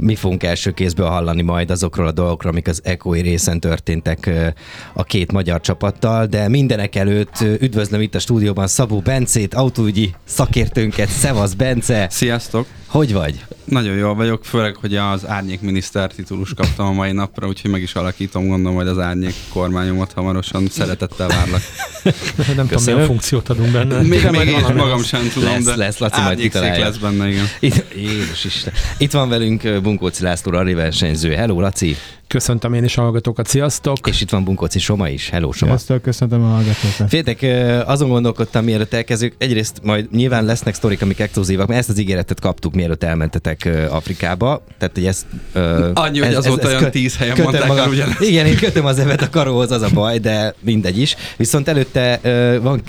mi fogunk első kézből hallani majd azokról a dolgokról, amik az ECOI részen történtek a két magyar csapattal, de mindenek előtt üdvözlöm itt a stúdióban Szabó Bencét, autóügyi szakértőnket. Szevasz, Bence! Sziasztok! Hogy vagy? Nagyon jól vagyok, főleg, hogy az árnyék miniszter titulus kaptam a mai napra, úgyhogy meg is alakítom, gondolom, hogy az árnyék kormányomat hamarosan szeretettel várlak. Nem tudom, milyen funkciót adunk benne. Még, még én magam lesz. sem tudom, lesz, de lesz, Laci majd lesz benne, igen. Itt, Jézus Isten. Itt van velünk Bunkóci László, rally versenyző. Hello, Laci! Köszöntöm én is a hallgatókat, sziasztok! És itt van Bunkóci Soma is. Hello, Soma! Sziasztok, köszöntöm a hallgatókat. Féltek, azon gondolkodtam, mielőtt elkezdjük, egyrészt majd nyilván lesznek sztorik, amik exkluzívak, mert ezt az ígéretet kaptuk, mielőtt elmentetek Afrikába. Tehát, hogy ezt... Annyi, hogy azóta olyan tíz helyen mondták el ugyanezt. Igen, én kötöm az evet a karóhoz, az a baj, de mindegy is. Viszont előtte van,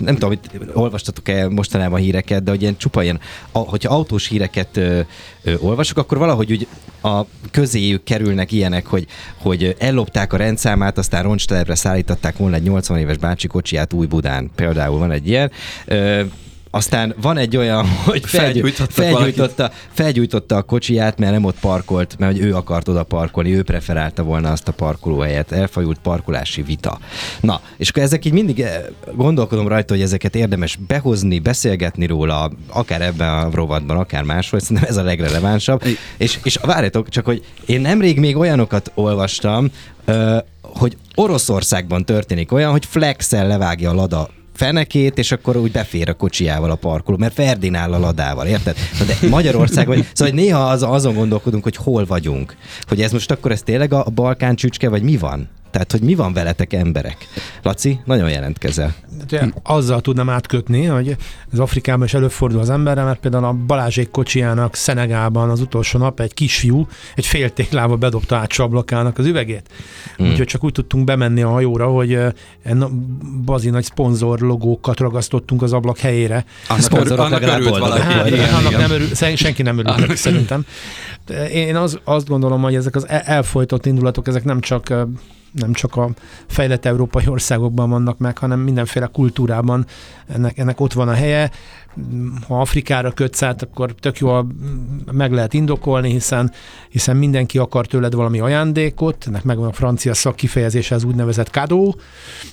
nem tudom, hogy olvastatok-e mostanában híreket, de hogy ilyen csupa ilyen, hogyha autós híreket olvasok, akkor valahogy úgy a közéjük kerülnek ilyenek, hogy, hogy ellopták a rendszámát, aztán roncstelepre szállították volna egy 80 éves bácsi kocsiját új Budán. Például van egy ilyen. Aztán van egy olyan, hogy felgyú- Felgyújtottak felgyújtotta, felgyújtotta a kocsiját, mert nem ott parkolt, mert hogy ő akart oda parkolni, ő preferálta volna azt a parkolóhelyet. Elfajult parkolási vita. Na, és akkor ezek így mindig eh, gondolkodom rajta, hogy ezeket érdemes behozni, beszélgetni róla, akár ebben a rovatban, akár máshol, szerintem ez a legrelevánsabb. I- És, és várjatok, csak hogy én nemrég még olyanokat olvastam, hogy Oroszországban történik olyan, hogy flexel levágja a lada fenekét, és akkor úgy befér a kocsijával a parkoló, mert Ferdinál a ladával, érted? De Magyarországon, szóval hogy néha az, azon gondolkodunk, hogy hol vagyunk. Hogy ez most akkor ez tényleg a Balkán csücske, vagy mi van? Tehát, hogy mi van veletek emberek? Laci, nagyon jelentkezel. Hát, azzal tudnám átkötni, hogy az Afrikában is előfordul az emberre, mert például a Balázsék kocsijának Szenegálban az utolsó nap egy kisfiú egy fél téglába bedobta át sablakának az üvegét. Hmm. Úgyhogy csak úgy tudtunk bemenni a hajóra, hogy eh, bazi nagy szponzor logókat ragasztottunk az ablak helyére. Annak, szponzorok annak legalább örült valaki. Hát. Igen, annak igen. nem örül, senki nem örül neki, szerintem. Én az, azt gondolom, hogy ezek az el- elfolytott indulatok, ezek nem csak ö, nem csak a fejlett európai országokban vannak meg, hanem mindenféle kultúrában ennek, ennek ott van a helye. Ha Afrikára kötsz át, akkor tök jól meg lehet indokolni, hiszen, hiszen mindenki akar tőled valami ajándékot, ennek megvan a francia szakkifejezése, az úgynevezett kadó,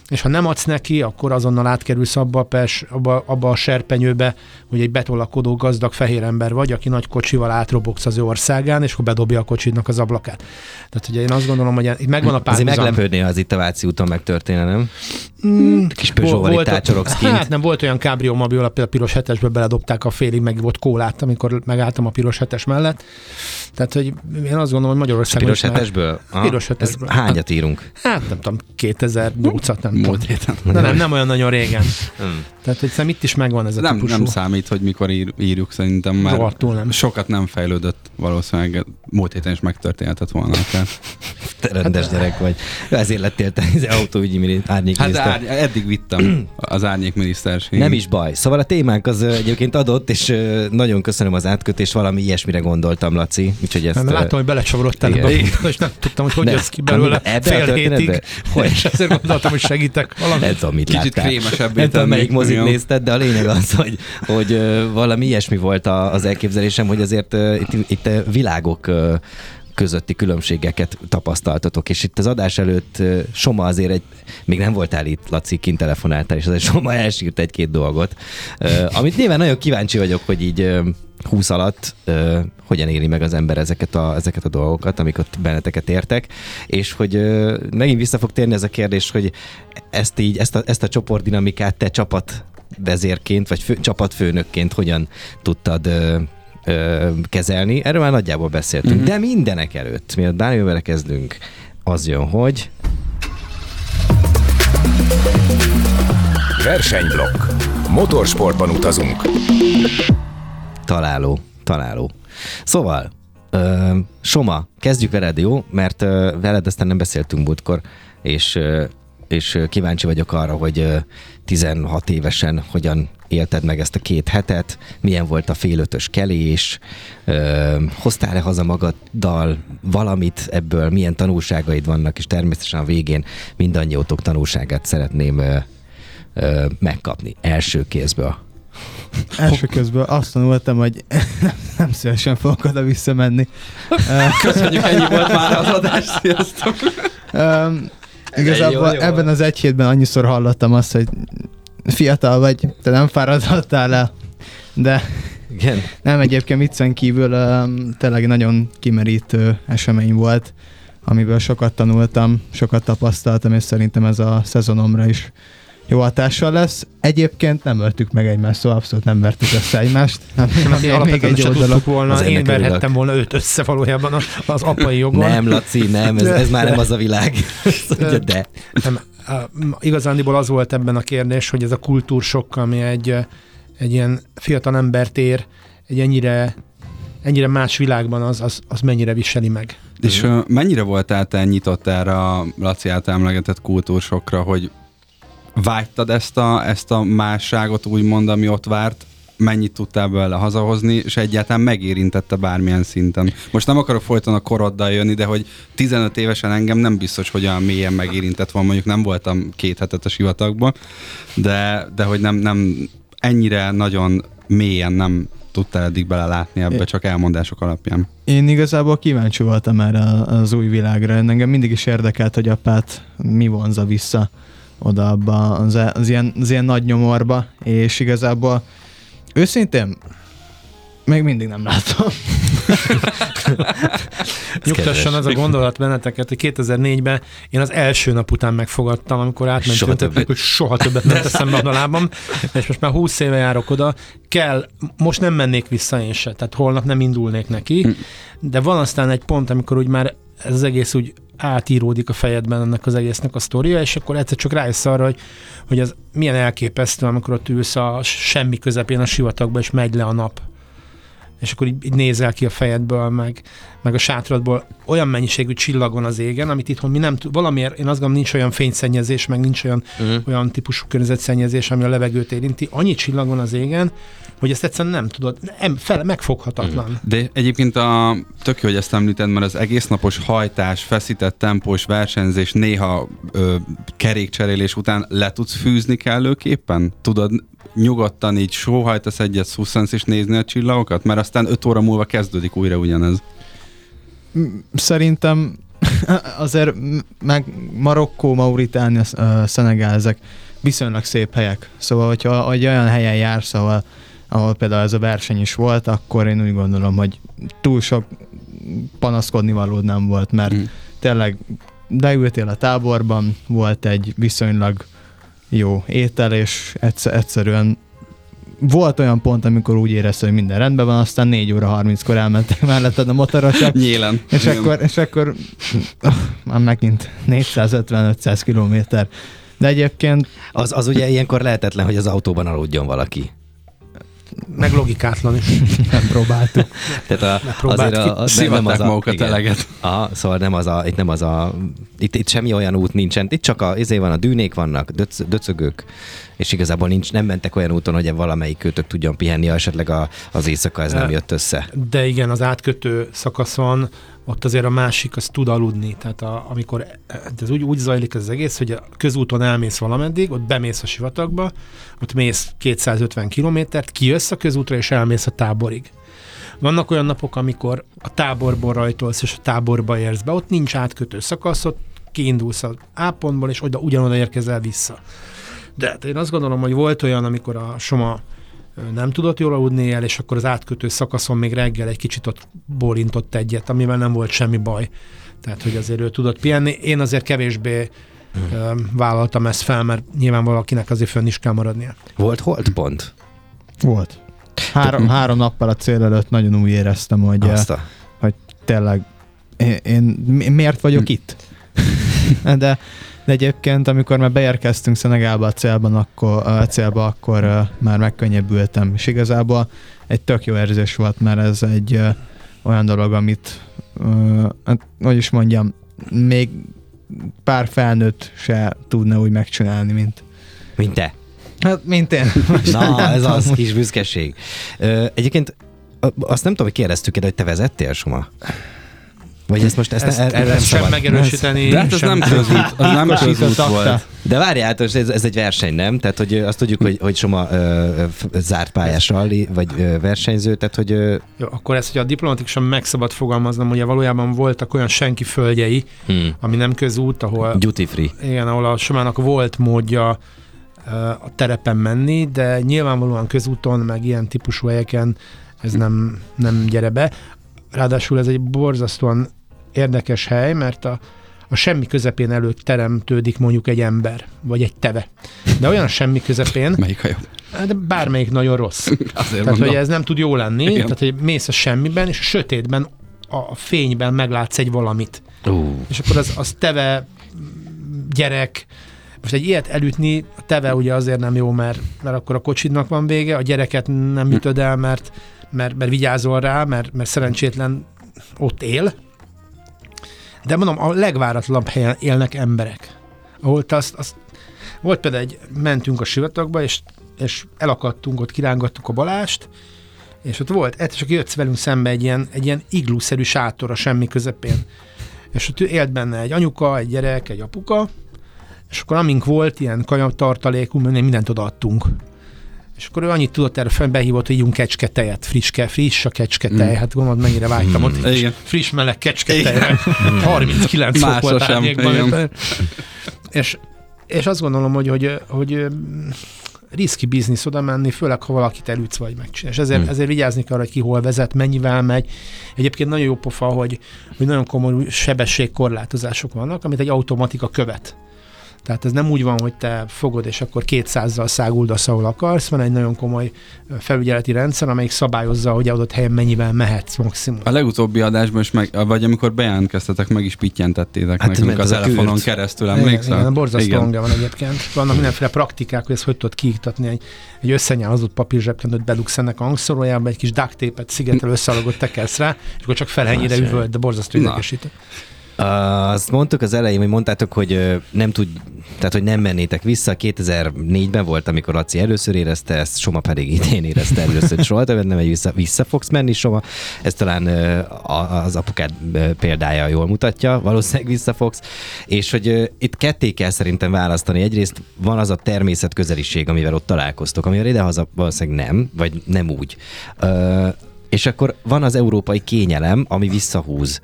és ha nem adsz neki, akkor azonnal átkerülsz abba pers, abba, abba a serpenyőbe, hogy egy betolakodó gazdag fehér ember vagy, aki nagy kocsival átrobogsz az ő országán, és akkor bedobja a kocsidnak az ablakát. Tehát ugye én azt gondolom, hogy itt megvan a Azért meglepődnél, ha az itt a Váci úton megtörténne, nem? Mm, Kis Peugeot-val itt ácsorogsz kint. Hát nem volt olyan kábrió, amivel a piros hetesbe beledobták a félig megivott kólát, amikor megálltam a piros hetes mellett. Tehát, hogy én azt gondolom, hogy Magyarországon Piros már- hetesből? Aha. Piros Ez hetesből. hányat írunk? Hát nem tudom, 2008-at nem tudom. Múlt héten. De nem, nem olyan nagyon régen. Hmm. Tehát, hogy szerintem itt is megvan ez a Nem, típusú. nem számít, hogy mikor ír, írjuk, szerintem már Rohadtul nem. sokat nem fejlődött valószínűleg. Múlt héten is megtörténhetett volna akár. Te rendes gyerek vagy. Ezért lettél te az autóügyi mini- árnyék Hát miniszter. ár, eddig vittem az árnyék miniszterség. Nem is baj. Szóval a témánk az egyébként adott, és nagyon köszönöm az átkötést, valami ilyesmire gondoltam, Laci. Úgyhogy ezt... Nem, látom, hogy belecsavarodtál igen. ebbe, és nem tudtam, hogy hogy jössz ki belőle Ebbe a fél hétig. Hogy? És ezért gondoltam, hogy segítek valami. Nem tudom, mit Kicsit láttál. krémesebbé Nem tudom, melyik mozit nézted, de a lényeg az, hogy, hogy valami ilyesmi volt a- az elképzelésem, hogy azért itt, itt világok közötti különbségeket tapasztaltatok, és itt az adás előtt Soma azért egy, még nem voltál itt, Laci, kint telefonáltál, és azért Soma elsírt egy-két dolgot, amit nyilván nagyon kíváncsi vagyok, hogy így ö, 20 alatt ö, hogyan éli meg az ember ezeket a, ezeket a dolgokat, amik ott benneteket értek, és hogy ö, megint vissza fog térni ez a kérdés, hogy ezt így, ezt a, ezt a csoportdinamikát te csapat vezérként, vagy fő, csapatfőnökként hogyan tudtad ö, ö, kezelni. Erről már nagyjából beszéltünk. Mm-hmm. De mindenek előtt, mielőtt bármivel kezdünk, az jön, hogy Versenyblokk. Motorsportban utazunk. találó, találó. Szóval, Ö, Soma, kezdjük veled, jó? Mert ö, veled aztán nem beszéltünk múltkor, és, ö, és kíváncsi vagyok arra, hogy ö, 16 évesen hogyan élted meg ezt a két hetet, milyen volt a félötös kelés, hoztál-e haza magaddal valamit ebből, milyen tanulságaid vannak, és természetesen a végén mindannyiótok tanulságát szeretném ö, ö, megkapni első kézből. Első közben azt tanultam, hogy nem szívesen fogok oda visszamenni. Köszönjük, ennyi volt már az adás. Sziasztok! Um, igazából Jó, jó. ebben az egy hétben annyiszor hallottam azt, hogy fiatal vagy, te nem fáradhattál el. De Igen. nem, egyébként viccen kívül um, tényleg nagyon kimerítő esemény volt, amiből sokat tanultam, sokat tapasztaltam, és szerintem ez a szezonomra is jó hatással lesz. Egyébként nem öltük meg egymást, szóval abszolút nem vertük össze egymást. Nem, én alapvetően se tudtuk volna, Az én verhettem volna őt össze valójában az, az apai jogon. Nem, Laci, nem, ez, ez már nem az a világ. Mondja, de. Nem, igazándiból az volt ebben a kérdés, hogy ez a kultúrsokk, ami egy, egy ilyen fiatal embert ér, egy ennyire, ennyire más világban, az, az, az mennyire viseli meg. És mennyire voltál te nyitott erre a Laci által emlegetett kultúrsokra, hogy vágytad ezt a, ezt a másságot úgymond, ami ott várt, mennyit tudtál belőle hazahozni, és egyáltalán megérintette bármilyen szinten. Most nem akarok folyton a koroddal jönni, de hogy 15 évesen engem nem biztos, hogy olyan mélyen megérintett van, mondjuk nem voltam két hetet a sivatagban, de, de hogy nem, nem ennyire nagyon mélyen nem tudtál eddig belelátni ebbe, csak elmondások alapján. Én igazából kíváncsi voltam erre az új világra. Engem mindig is érdekelt, hogy apát mi vonza vissza oda abba az, az, ilyen, az ilyen nagy nyomorba, és igazából őszintén még mindig nem látom. Nyugtasson az a gondolat benneteket, hogy 2004-ben én az első nap után megfogadtam, amikor átmentünk, többet. többet. hogy soha többet nem teszem be a lábam, és most már 20 éve járok oda, kell, most nem mennék vissza én se, tehát holnap nem indulnék neki, de van aztán egy pont, amikor úgy már ez az egész úgy átíródik a fejedben ennek az egésznek a sztoria, és akkor egyszer csak rájössz arra, hogy, hogy az milyen elképesztő, amikor ott ülsz a semmi közepén a sivatagba, és megy le a nap és akkor így, így nézel ki a fejedből, meg, meg a sátradból olyan mennyiségű csillagon az égen, amit itthon mi nem tud, valamiért én azt gondolom, nincs olyan fényszennyezés, meg nincs olyan, Mhm. olyan típusú környezetszennyezés, ami a levegőt érinti. Annyi csillagon az égen, hogy ezt egyszerűen nem tudod, nem, fel, megfoghatatlan. De egyébként a, tök jó, hogy ezt említed, mert az egésznapos hajtás, feszített tempós versenyzés, néha ö, kerékcserélés után le tudsz fűzni kellőképpen? Tudod nyugodtan így sóhajtasz egyet, szusszansz és nézni a csillagokat? Mert aztán öt óra múlva kezdődik újra ugyanez. Szerintem azért meg Marokkó, Mauritánia, uh, Szenegál, ezek viszonylag szép helyek. Szóval, hogyha hogy olyan helyen jársz, ahol, ahol például ez a verseny is volt, akkor én úgy gondolom, hogy túl sok panaszkodni valód nem volt, mert Mm. tényleg leültél a táborban, volt egy viszonylag jó étel, és egyszer, egyszerűen volt olyan pont, amikor úgy érezted, hogy minden rendben van, aztán 4 óra 30-kor elmentek melletted a motorosok, Nyélen. és Igen. akkor, és akkor oh, már megint 450-500 kilométer. De egyébként Az, az ugye ilyenkor lehetetlen, hogy az autóban aludjon valaki. Meg logikátlan is. nem próbáltuk. Tehát a, azért a, a, nem, az a, magukat igen. eleget. Aha, szóval nem az a, itt nem az a, itt, itt semmi olyan út nincsen, itt csak a, izé van, a dűnék vannak, döc, döcögök, és igazából nincs, nem mentek olyan úton, hogy valamelyik kötök tudjon pihenni, ha esetleg a, az éjszaka ez nem jött össze. De igen, az átkötő szakaszon ott azért a másik az tud aludni. Tehát a, amikor ez úgy, úgy zajlik az egész, hogy a közúton elmész valameddig, ott bemész a sivatagba, ott mész 250 kilométert, kijössz a közútra és elmész a táborig. Vannak olyan napok, amikor a táborból rajtolsz, és a táborba érsz be, ott nincs átkötő szakasz, ott kiindulsz az A pontból, és oda, ugyanoda érkezel vissza. De hát én azt gondolom, hogy volt olyan, amikor a Soma nem tudott jól aludni el, és akkor az átkötő szakaszon még reggel egy kicsit ott bólintott egyet, amivel nem volt semmi baj. Tehát, hogy azért ő tudott pihenni. Én azért kevésbé ö, vállaltam ezt fel, mert nyilván valakinek azért fönn is kell maradnia. Volt holdpont? Volt. Három, három nappal a cél előtt nagyon úgy éreztem, hogy eh, Azt a, tényleg én, én mi- miért vagyok itt? de, de egyébként, amikor már beérkeztünk Szenegálba a célban, akkor, a célba, akkor már megkönnyebbültem. És igazából egy tök jó érzés volt, mert ez egy olyan dolog, amit, hát, hogy is mondjam, még pár felnőtt se tudna úgy megcsinálni, mint, Mint te. hát, mint én. Na, ez az kis büszkeség. Ö, egyébként azt nem tudom, hogy kérdeztük de hogy te vezettél, Soma? Vagy ezt most ezt, Ezt, ne, ezt, nem ezt sem szabad. megerősíteni. De hát ez sem nem közút, az nem közút volt. De várjál, hát ez, ez egy verseny, nem? Tehát, hogy azt tudjuk, hogy, hogy Soma ö, zárt pályás rally, vagy ö, versenyző, tehát, hogy ö, Jó, akkor ezt, hogy a diplomatikusan meg szabad fogalmaznom, ugye valójában voltak olyan senki földjei, hmm, ami nem közút, ahol, duty free. igen, ahol a Somának volt módja ö, a terepen menni, de nyilvánvalóan közúton, meg ilyen típusú helyeken ez nem, nem gyere be. Ráadásul ez egy borzasztóan érdekes hely, mert a, a semmi közepén előtt teremtődik mondjuk egy ember, vagy egy teve. De olyan semmi közepén, Melyik a jobb? de bármelyik nagyon rossz. Azért Tehát, mondom. hogy ez nem tud jó lenni, Igen. tehát, hogy mész a semmiben, és a sötétben, a fényben meglátsz egy valamit. Uh, És akkor az, az teve gyerek, most egy ilyet elütni, a teve ugye azért nem jó, mert, mert akkor a kocsidnak van vége, a gyereket nem ütöd el, mert, mert, mert vigyázol rá, mert, mert szerencsétlen ott él. De mondom, a legváratlanabb helyen élnek emberek. Ahol te azt, azt volt például egy, mentünk a sivatagba, és, és elakadtunk, ott kirángattuk a balást, és ott volt, egyszer csak jött velünk szembe egy ilyen, egy ilyen iglúszerű sátor a semmi közepén. És ott élt benne egy anyuka, egy gyerek, egy apuka, és akkor amink volt ilyen kajatartalékunk, mindent odaadtunk. És akkor ő annyit tudott erre fel, behívott, hogy ígyunk kecsketejet, friss, ke, friss a kecsketej. Mm. Hát gondolod, mennyire vágytam Mm. ott egy Igen. friss meleg kecsketejre. 39 fok Másra volt árnyékban. És, és azt gondolom, hogy, hogy, hogy riszki biznisz oda menni, főleg ha valakit elütsz vagy megcsinálsz. És ezért, Hmm. ezért vigyázni kell, arra, hogy ki hol vezet, mennyivel megy. Egyébként nagyon jó pofa, hogy, hogy nagyon komoly sebességkorlátozások vannak, amit egy automatika követ. Tehát ez nem úgy van, hogy te fogod, és akkor 200-zal száguldasz, ahol akarsz. Van egy nagyon komoly felügyeleti rendszer, amelyik szabályozza, hogy adott helyen mennyivel mehetsz maximum. A legutóbbi adásban is meg, vagy amikor bejelentkeztetek, meg is pittyentettétek Hát nekünk az telefonon keresztül, emlékszel? igen, borzasztó Igen. hangja van egyébként. Vannak mindenféle praktikák, hogy ezt hogy tudod kiiktatni. Egy, egy összenyálazott papírzsebkendőt bedugsz ennek a hangszorójába, egy kis duct tape-et szigetel összealagott tekelsz rá, és akkor csak felhenyire Más üvölt, de borzasztó idegesítő. Azt mondtuk az elején, hogy mondtátok, hogy nem tud, tehát hogy nem mennétek vissza. 2004-ben volt, amikor Laci először érezte ezt, Soma pedig idén érezte először, hogy soha többet nem megy vissza, vissza fogsz menni, Soma. Ez talán az apukád példája jól mutatja, valószínűleg visszafogsz. És hogy itt ketté kell szerintem választani. Egyrészt van az a természet közeliség, amivel ott találkoztok, amivel idehaza valószínűleg nem, vagy nem úgy. És akkor van az európai kényelem, ami visszahúz.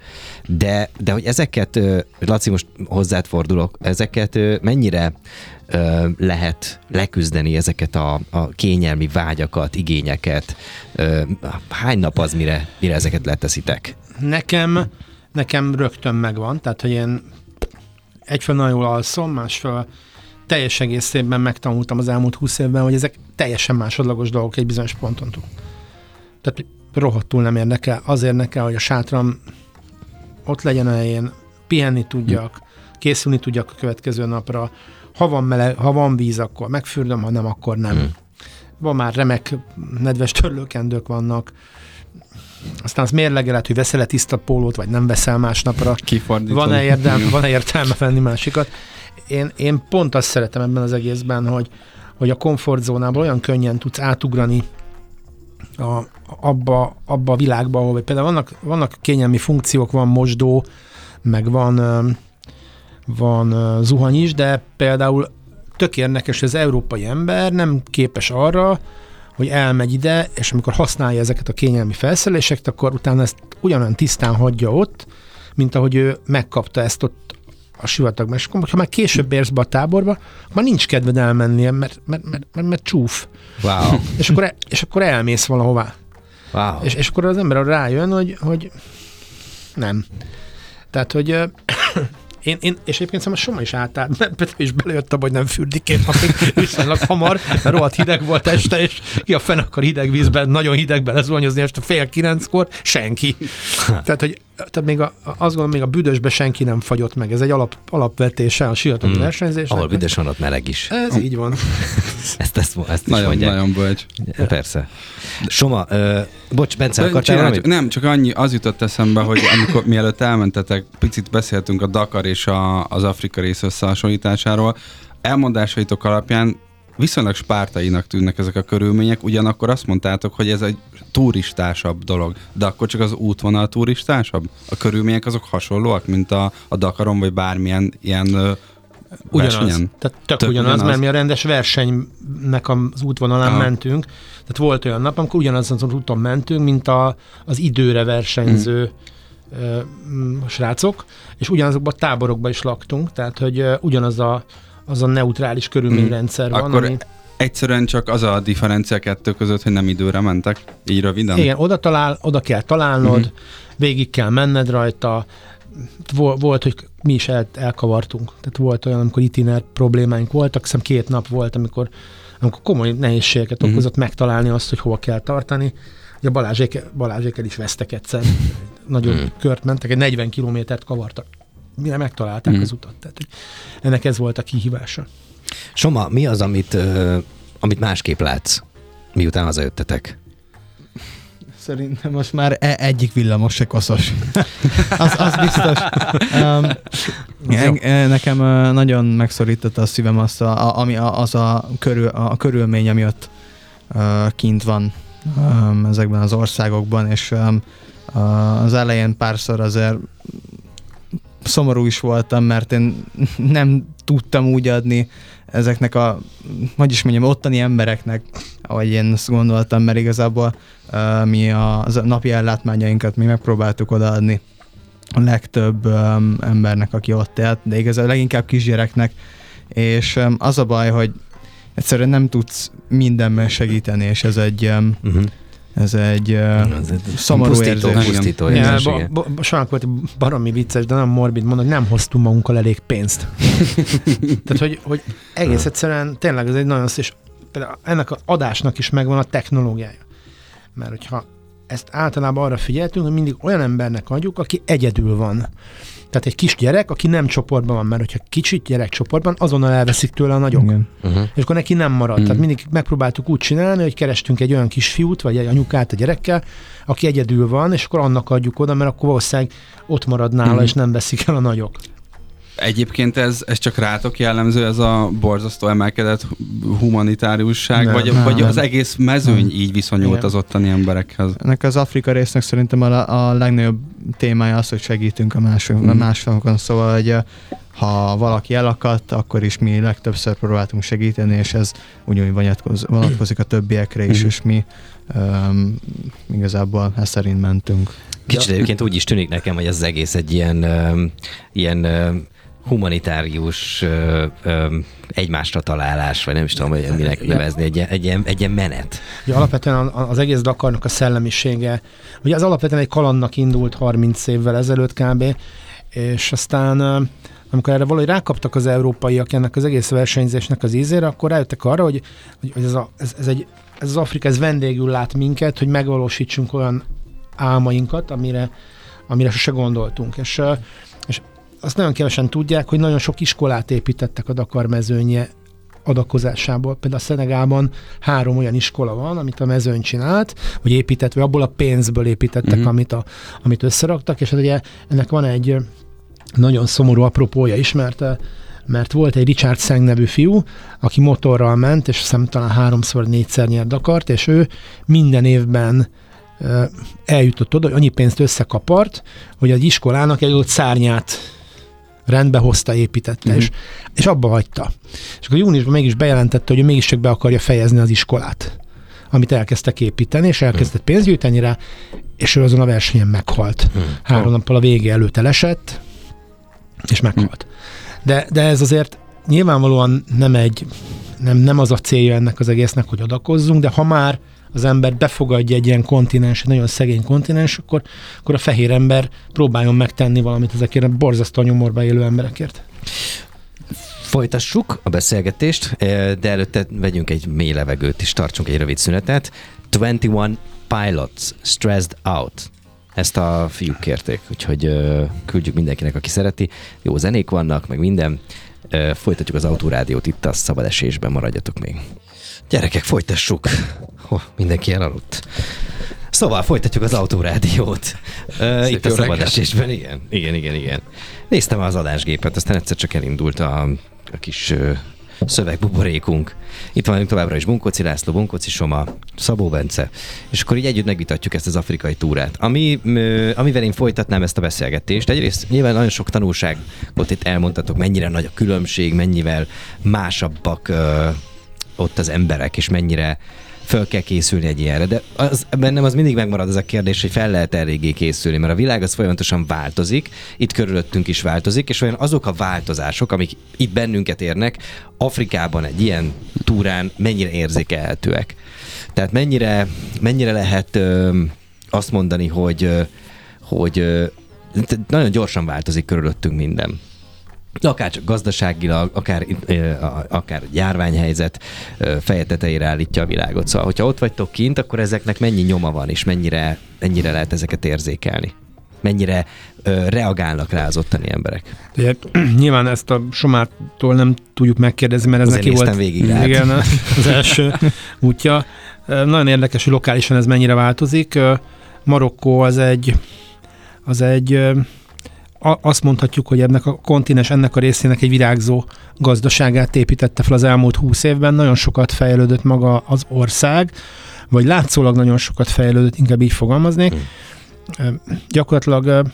De, de hogy ezeket, Laci, most hozzád fordulok, ezeket mennyire lehet leküzdeni, ezeket a, a kényelmi vágyakat, igényeket? Hány nap az, mire, mire ezeket leteszitek? Nekem, nekem rögtön megvan, tehát hogy én egyfelől nagyon jól alszom, másfelől teljes egészében megtanultam az elmúlt húsz évben, hogy ezek teljesen másodlagos dolgok egy bizonyos ponton túl. Tehát rohadtul nem érdekel. Az érdekel, hogy a sátram ott legyen a helyén, pihenni tudjak, készülni tudjak a következő napra. Ha van, meleg, ha van víz, akkor megfürdöm, ha nem, akkor nem. Hmm. Van már remek nedves törlőkendők vannak, aztán az mérlegelet, hogy veszel-e tiszta pólót, vagy nem veszel másnapra. Van-e értelme, van-e értelme venni másikat? Én, én pont azt szeretem ebben az egészben, hogy, hogy a komfortzónából olyan könnyen tudsz átugrani a, abba, abba a világba, ahol például vannak, vannak kényelmi funkciók, van mosdó, meg van, van zuhany is, de például tök érdekes, hogy az európai ember nem képes arra, hogy elmegy ide, és amikor használja ezeket a kényelmi felszereléseket, akkor utána ezt ugyanolyan tisztán hagyja ott, mint ahogy ő megkapta ezt ott a sivatagban. És akkor, ha már később érsz be a táborba, már nincs kedved elmennie, mert, mert, mert, mert, mert csúf. Wow. És akkor, e- és akkor elmész valahová. wow. És, és akkor az ember rájön, hogy, hogy nem. Tehát, hogy én, én, és egyébként szerintem Soma is átállt, mert Pető is belejött abba, hogy nem fürdik két napig viszonylag hamar, mert rohadt hideg volt este, és ki a fenn akar hideg vízben, nagyon hidegben lezuhanyozni este fél kilenckor, senki. Tehát, hogy tehát még a, azt gondolom, még a büdösbe senki nem fagyott meg. Ez egy alap, alapvetése a sivatagi Mm. versenyzésnek. Ahol büdös van, ott meleg is. Ez így van. Ezt, ezt, ezt is Nagyon, mondják. nagyon bölcs. Persze. Soma, ö, bocs, Bence, De akartál valamit? nem, csak annyi, az jutott eszembe, hogy amikor mielőtt elmentetek, picit beszéltünk a Dakar és a, az Afrika rész összehasonlításáról. Elmondásaitok alapján viszonylag spártainak tűnnek ezek a körülmények, ugyanakkor azt mondtátok, hogy ez egy turistásabb dolog, de akkor csak az útvonal turistásabb? A körülmények azok hasonlóak, mint a, a Dakaron, vagy bármilyen ilyen Ugyanaz. versenyen? Tehát tök, Tök ugyanaz, ugyanaz. mert mi a rendes versenynek az útvonalán Aha. mentünk. Tehát volt olyan nap, amikor ugyanazon az úton mentünk, mint a, az időre versenyző ö, mm, srácok, és ugyanazokban a táborokban is laktunk, tehát hogy ugyanaz a, az a neutrális körülményrendszer van. Akkor ami, Egyszerűen csak az a differencia kettő között, hogy nem időre mentek, így röviden? igen, oda, talál, oda kell találnod, Mhm. végig kell menned rajta, Vol- volt, hogy mi is el, elkavartunk. Tehát volt olyan, amikor itiner problémáink voltak, hiszem két nap volt, amikor, amikor komoly nehézségeket Mhm. okozott megtalálni azt, hogy hova kell tartani. Ugye Balázsék, Balázsékkel is vesztek egyszer. Nagyon Mhm. kört mentek, egy 40 kilométert kavartak. Mire megtalálták Mhm. az utat. Tehát, hogy ennek ez volt a kihívása. Soma, mi az, amit, ö, amit másképp látsz, miután hazajöttetek? Szerintem most már e- egyik villamos se koszos. az, az biztos. Um, en, nekem nagyon megszorította a szívem azt, a, a, ami a, az a, körül, a, körülmény, ami ott uh, kint van um, ezekben az országokban, és um, az elején párszor azért szomorú is voltam, mert én nem tudtam úgy adni ezeknek a, hogy is mondjam, ottani embereknek, ahogy én azt gondoltam, mert igazából uh, mi a, a napi ellátmányainkat mi megpróbáltuk odaadni a legtöbb um, embernek, aki ott élt, de igazából leginkább kisgyereknek, és um, az a baj, hogy egyszerűen nem tudsz mindenben segíteni, és ez egy, um, Uh-huh. Ez egy uh, egy szomorú pusztító, érzés. pusztító Ja, érzés, ba, igen. volt baromi vicces, de nem morbid mondani, hogy nem hoztunk magunkkal elég pénzt. Tehát, hogy, hogy egész egyszerűen tényleg ez egy nagyon szép, és például ennek az adásnak is megvan a technológiája. Mert hogyha ezt általában arra figyeltünk, hogy mindig olyan embernek adjuk, aki egyedül van. Tehát egy kis gyerek, aki nem csoportban van, mert hogyha kicsit gyerek csoportban, azonnal elveszik tőle a nagyok. Igen. Uh-huh. És akkor neki nem marad. Mm. Tehát mindig megpróbáltuk úgy csinálni, hogy kerestünk egy olyan kisfiút, vagy egy anyukát a gyerekkel, aki egyedül van, és akkor annak adjuk oda, mert akkor valószínűleg ott marad nála, Mhm. mm. és nem veszik el a nagyok. Egyébként ez, ez csak rátok jellemző, ez a borzasztó emelkedett humanitáriusság, Nem, vagy, nem, vagy nem. az egész mezőny Nem. így viszonyult Igen. az ottani emberekhez. Ennek az Afrika résznek szerintem a, a legnagyobb témája az, hogy segítünk a mások, Mm. másokon, szóval, hogy ha valaki elakadt, akkor is mi legtöbbször próbáltunk segíteni, és ez ugyanúgy vonatkoz, vonatkozik a többiekre is, Mhm. és mi um, igazából ezt szerint mentünk. Kicsit egyébként úgy is tűnik nekem, hogy ez az egész egy ilyen, öm, ilyen öm, humanitárius ö, ö, egymásra találás, vagy nem is tudom, hogy minek nevezni, egy, ilyen- egy, ilyen, egy ilyen menet. Ugye alapvetően az egész Dakarnak a szellemisége, ugye az alapvetően egy kalandnak indult 30 évvel ezelőtt kb., és aztán amikor erre valahogy rákaptak az európaiak ennek az egész versenyzésnek az ízére, akkor rájöttek arra, hogy, hogy ez, a, ez, ez, egy, ez az Afrika, ez vendégül lát minket, hogy megvalósítsunk olyan álmainkat, amire, amire sose gondoltunk. És azt nagyon kevesen tudják, hogy nagyon sok iskolát építettek a Dakar mezőnye adakozásából. Például a Szenegálban három olyan iskola van, amit a mezőny csinált, vagy épített, vagy abból a pénzből építettek, Mhm. uh-huh. amit, a, amit összeraktak, és hát ugye ennek van egy nagyon szomorú apropója is, mert mert volt egy Richard Seng nevű fiú, aki motorral ment, és hiszem talán háromszor, négyszer nyert Dakart, és ő minden évben eljutott oda, hogy annyi pénzt összekapart, hogy az iskolának egy ott szárnyát rendbe hozta, építette, Mhm. és, és abba hagyta. És akkor júniusban mégis bejelentette, hogy ő mégiscsak be akarja fejezni az iskolát, amit elkezdtek építeni, és elkezdett pénzt gyűjteni rá, és ő azon a versenyen meghalt. Hmm. Három nappal a vége előtt elesett, és meghalt. De, de ez azért nyilvánvalóan nem egy, nem, nem az a célja ennek az egésznek, hogy adakozzunk, de ha már az ember befogadja egy ilyen kontinens, egy nagyon szegény kontinens, akkor, akkor a fehér ember próbáljon megtenni valamit ezekért a borzasztó nyomorba élő emberekért. Folytassuk a beszélgetést, eh, de előtte vegyünk egy mély levegőt és tartsunk egy rövid szünetet. 21 Pilots Stressed Out. Ezt a fiúk kérték, úgyhogy ö, küldjük mindenkinek, aki szereti. Jó zenék vannak, meg minden. Ö, folytatjuk az autórádiót itt a szabad esésben, maradjatok még. Gyerekek, folytassuk. Ho, mindenki elaludt. Szóval folytatjuk az autórádiót. Uh, itt a jó szabad reggelt. esésben, igen, igen, igen, igen. Néztem az adásgépet, aztán egyszer csak elindult a, a kis uh, szövegbuborékunk. Itt van továbbra is Bunkoci László, Bunkoci Soma, Szabó Bence, és akkor így együtt megvitatjuk ezt az afrikai túrát. Ami, amivel én folytatnám ezt a beszélgetést, egyrészt nyilván nagyon sok tanulságot itt elmondtatok, mennyire nagy a különbség, mennyivel másabbak ö, ott az emberek, és mennyire föl kell készülni egy ilyenre. De az, bennem az mindig megmarad az a kérdés, hogy fel lehet eléggé készülni, mert a világ az folyamatosan változik, itt körülöttünk is változik, és olyan azok a változások, amik itt bennünket érnek, Afrikában egy ilyen túrán mennyire érzékelhetőek. Tehát mennyire, mennyire lehet ö, azt mondani, hogy, ö, hogy ö, nagyon gyorsan változik körülöttünk minden. Akár csak gazdaságilag, akár, a- akár járványhelyzet ö, feje tetejére állítja a világot. Szóval, hogyha ott vagytok kint, akkor ezeknek mennyi nyoma van, és mennyire, mennyire lehet ezeket érzékelni? Mennyire ö, reagálnak rá az ottani emberek? Ugye, nyilván ezt a Somártól nem tudjuk megkérdezni, mert ez Azért neki volt végig rád. igen, az első útja. Nagyon érdekes, hogy lokálisan ez mennyire változik. Marokkó az egy, az egy a- azt mondhatjuk, hogy ennek a kontinens, ennek a részének egy virágzó gazdaságát építette fel az elmúlt húsz évben. Nagyon sokat fejlődött maga az ország, vagy látszólag nagyon sokat fejlődött, inkább így fogalmaznék. Hmm. Gyakorlatilag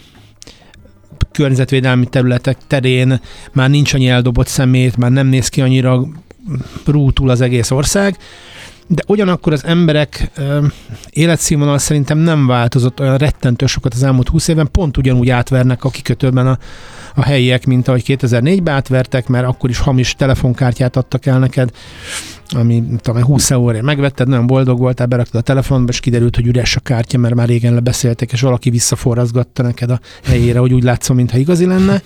környezetvédelmi területek terén már nincs annyi eldobott szemét, már nem néz ki annyira rútul az egész ország, de ugyanakkor az emberek ö, életszínvonal szerintem nem változott olyan rettentő sokat az elmúlt 20 évben, pont ugyanúgy átvernek a kikötőben a, a helyiek, mint ahogy 2004-ben átvertek, mert akkor is hamis telefonkártyát adtak el neked, ami tudom, 20 euróért megvetted, nagyon boldog voltál, beraktad a telefonba, és kiderült, hogy üres a kártya, mert már régen lebeszéltek, és valaki visszaforrazgatta neked a helyére, hogy úgy látszom, mintha igazi lenne.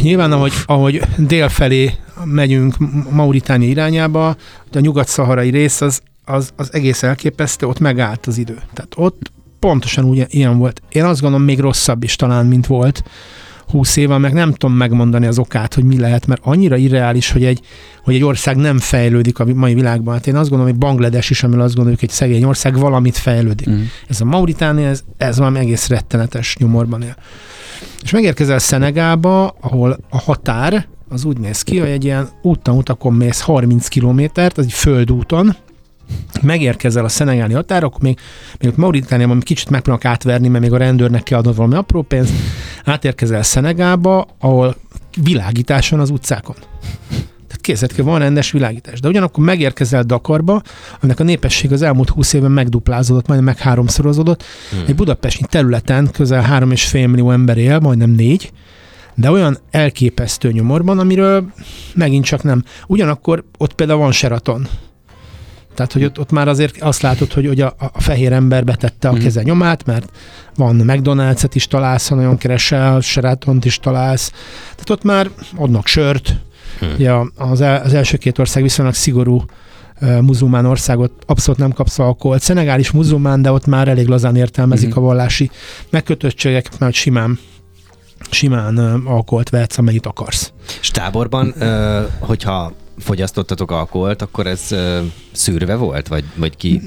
Nyilván, ahogy, ahogy dél felé megyünk Mauritánia irányába, a nyugat-szaharai rész az, az, az egész elképesztő, ott megállt az idő. Tehát ott pontosan úgy ilyen volt. Én azt gondolom, még rosszabb is talán, mint volt 20 éve, meg nem tudom megmondani az okát, hogy mi lehet, mert annyira irreális, hogy egy, hogy egy ország nem fejlődik a mai világban. Hát én azt gondolom, hogy Banglades is, amiről azt gondoljuk, hogy egy szegény ország valamit fejlődik. Mm. Ez a Mauritánia, ez, ez valami egész rettenetes nyomorban él. És megérkezel Szenegába, ahol a határ az úgy néz ki, hogy egy ilyen úton utakon mész 30 kilométert, az egy földúton, megérkezel a szenegáli határ, akkor még, még ott Mauritániában kicsit megpróbálnak átverni, mert még a rendőrnek kell adnod valami apró pénzt, átérkezel Szenegába, ahol világítás van az utcákon. Készítke, van rendes világítás. De ugyanakkor megérkezel Dakarba, aminek a népesség az elmúlt 20 évben megduplázódott, majdnem meg háromszorozódott. Hmm. Egy budapesti területen közel 3,5 millió ember él, majdnem négy, de olyan elképesztő nyomorban, amiről megint csak nem. Ugyanakkor ott például van Sheraton. Tehát, hogy ott, ott már azért azt látod, hogy, hogy a, a fehér ember betette a Mhm. keze nyomát, mert van McDonald's-et is találsz, ha nagyon keresel, Sheratont is találsz. Tehát ott már adnak sört. Hmm. Ugye az, az első két ország viszonylag szigorú muzulmán országot, abszolút nem kapsz alkoholt. Szenegál is muzulmán, de ott már elég lazán értelmezik Mhm. a vallási megkötöttségeket, mert simán simán alkoholt vehetsz, amennyit akarsz. És táborban, hogyha fogyasztottatok alkoholt, akkor ez ö, szűrve volt? Vagy, vagy ki?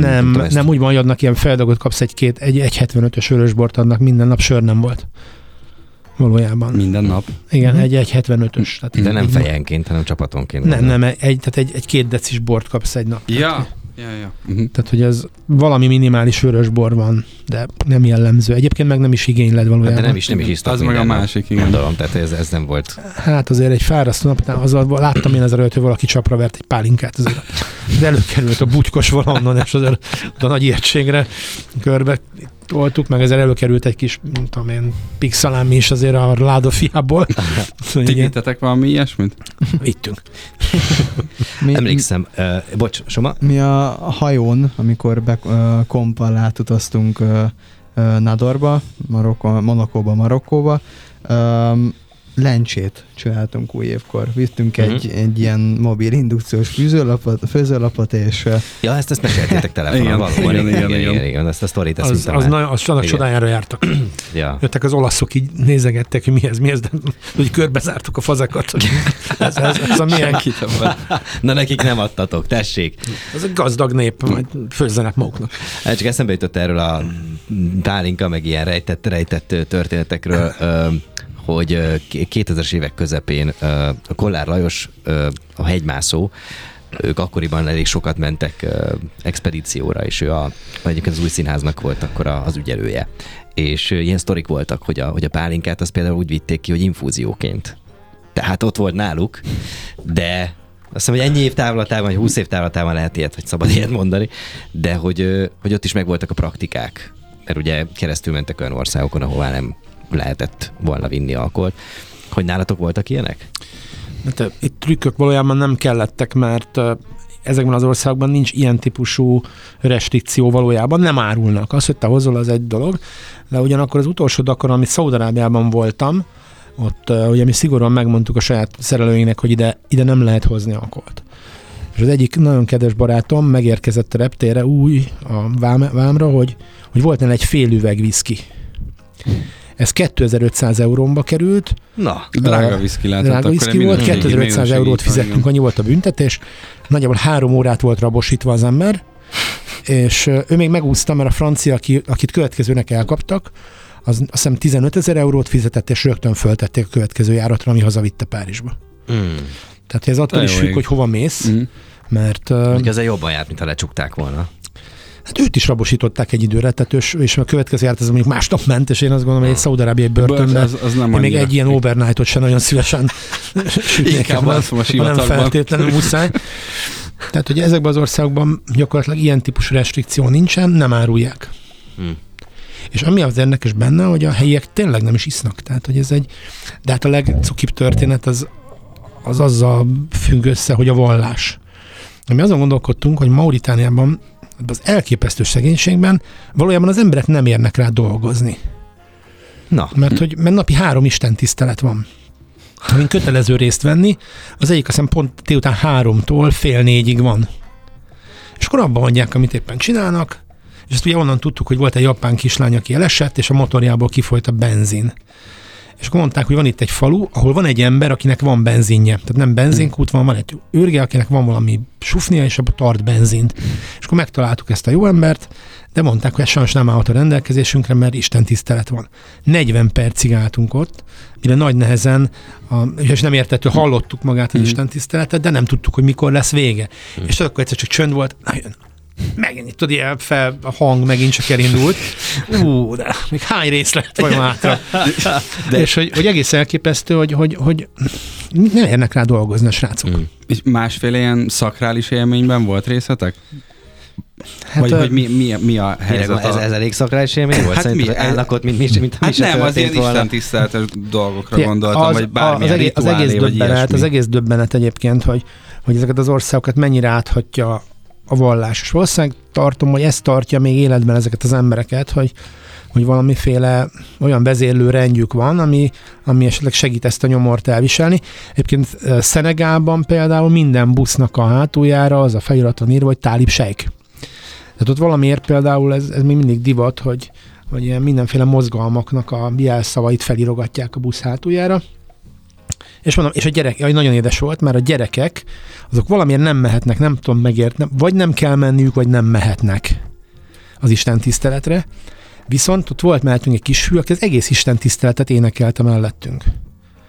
nem, ezt- nem úgy van, hogy adnak ilyen feldagot, kapsz egy-két, egy, egy 75-ös vörösbort adnak, minden nap sör nem volt. Valójában. Minden nap. Igen, egy, egy 75-ös. Tehát De nem fejenként, hanem csapatonként. Nem, nem, egy, tehát egy, egy két decis bort kapsz egy nap. Ja, ja, ja. Uh-huh. Tehát, hogy ez valami minimális vörösbor van, de nem jellemző. Egyébként meg nem is igényled Hát valójában. de nem is, nem is isztak Az meg a másik, igen. Gondolom, tehát ez, ez nem volt. Hát azért egy fárasztó nap után, az, láttam én ezelőtt, hogy valaki csapra vert egy pálinkát, azért az előkerült a bugykos valahonnan, és azért a nagy ijegységre körbe toltuk, meg ezzel előkerült egy kis, nem tudom én, pixalámi is azért a ládofiából. Szóval Ti valami ilyesmit? vittünk. Mi, Emlékszem, uh, bocs, Soma? Mi a hajón, amikor be, uh, kompal átutaztunk uh, uh, Nadorba, Marokko, Monakóba, Marokkóba, um, lencsét csináltunk új évkor. Vittünk egy, Mhm. egy ilyen mobil indukciós fűzőlapot, főzőlapot, és Ja, ezt, ezt meséltétek telefonon, Igen, valóban. igen, Igen, igen, igen, igen, ezt a sztorit, ezt Az, az, nagyon, az annak csodájára jártak. Ja. Jöttek az olaszok, így nézegettek, hogy mi ez, mi ez, de hogy körbezártuk a fazekat. Ez, ez, ez a milyen. Na nekik nem adtatok, tessék. ez egy gazdag nép, majd főzzenek maguknak. Hát csak eszembe jutott erről a pálinka, meg ilyen rejtett, rejtett történetekről, hogy ö, k- 2000-es évek közepén a Kollár Lajos, a hegymászó, ők akkoriban elég sokat mentek expedícióra, és ő a, egyébként az új színháznak volt akkor az ügyelője. És ilyen sztorik voltak, hogy a, hogy a pálinkát azt például úgy vitték ki, hogy infúzióként. Tehát ott volt náluk, de azt hiszem, hogy ennyi év távlatában, vagy 20 év távlatában lehet ilyet, hogy szabad ilyet mondani, de hogy, hogy ott is megvoltak a praktikák. Mert ugye keresztül mentek olyan országokon, ahová nem lehetett volna vinni alkoholt. Hogy nálatok voltak ilyenek? Hát, itt trükkök valójában nem kellettek, mert ezekben az országokban nincs ilyen típusú restrikció valójában, nem árulnak. Az, hogy te hozol, az egy dolog, de ugyanakkor az utolsó Dakar, amit Szaudarábiában voltam, ott ugye mi szigorúan megmondtuk a saját szerelőinknek, hogy ide, ide nem lehet hozni alkoholt. És az egyik nagyon kedves barátom megérkezett a reptére új a vám, vámra, hogy, hogy volt nála egy fél üveg viszki. Ez 2500 eurómba került, Na, Drága viszki lehetett. drága viszki volt, minőségi 2500 minőségi eurót fizettünk, annyi volt a büntetés. Nagyjából három órát volt rabosítva az ember, és ő még megúszta, mert a francia, aki, akit következőnek elkaptak, az azt hiszem 15 ezer eurót fizetett, és rögtön föltették a következő járatra, ami hazavitte Párizsba. mm. Tehát ez attól is függ, ég. hogy hova mész, Mhm. mert Mondjuk ezzel jobban járt, mint ha lecsukták volna. Hát őt is rabosították egy időre, tehát ő, és a következő járat ez mondjuk másnap ment, és én azt gondolom, hogy egy szaudarábiai börtönben Az, az nem én még egy ilyen overnightot sem nagyon szívesen sütnék Inkább alszom a nem feltétlenül muszáj. Tehát, hogy ezekben az országokban gyakorlatilag ilyen típusú restrikció nincsen, nem árulják. Hm. És ami az érdekes benne, hogy a helyiek tényleg nem is isznak. Tehát, hogy ez egy, de hát a legcukibb történet az, az azzal függ össze, hogy a vallás. Mi azon gondolkodtunk, hogy Mauritániában az elképesztő szegénységben valójában az emberek nem érnek rá dolgozni. Na, Mert hogy mert napi három Isten tisztelet van. Amin kötelező részt venni, az egyik azt hiszem pont délután háromtól fél négyig van. És akkor abban mondják, amit éppen csinálnak, és ezt ugye onnan tudtuk, hogy volt egy japán kislány, aki elesett, és a motorjából kifolyt a benzin. És akkor mondták, hogy van itt egy falu, ahol van egy ember, akinek van benzinje. Tehát nem benzinkút van, van egy őrge, akinek van valami sufnia, és abban tart benzint. És akkor megtaláltuk ezt a jó embert, de mondták, hogy ez sajnos nem állhat a rendelkezésünkre, mert Isten tisztelet van. 40 percig álltunk ott, mire nagy nehezen, a, és nem értettő, hallottuk magát az Mhm. Isten tiszteletet, de nem tudtuk, hogy mikor lesz vége. És akkor egyszer csak csönd volt, na jön, megint, tudod, ilyen fel, a hang megint csak elindult. Ú, de még hány rész lett vajon hátra? De. És hogy, hogy egész elképesztő, hogy, hogy, hogy nem érnek rá dolgozni a srácok. Mm. És másféle ilyen szakrális élményben volt részletek? Hát, Vagy ö, hogy mi, mi, mi a Mire, helyzet? ez, a... ez elég szakrális élmény volt? Hát Hát mi- állnak ott, mint mi, mint mi Hát se nem, az ilyen volna. Isten tiszteletes dolgokra Figyelj, gondoltam, az, vagy bármilyen az, egész, az egész döbbenet, az egész döbbenet egyébként, hogy, hogy ezeket az országokat mennyire áthatja a vallás. És valószínűleg tartom, hogy ez tartja még életben ezeket az embereket, hogy, hogy valamiféle olyan vezérlő rendjük van, ami, ami esetleg segít ezt a nyomort elviselni. Egyébként eh, Szenegálban például minden busznak a hátuljára az a feliraton írva, hogy tálib sejk. Tehát ott valamiért például ez, ez még mindig divat, hogy, hogy ilyen mindenféle mozgalmaknak a jelszavait felirogatják a busz hátuljára. És mondom, és a gyerek, jaj, nagyon édes volt, mert a gyerekek, azok valamiért nem mehetnek, nem tudom megért, nem, vagy nem kell menniük, vagy nem mehetnek az Isten tiszteletre. Viszont ott volt mellettünk egy kisfiú, aki az egész Isten tiszteletet énekelte mellettünk.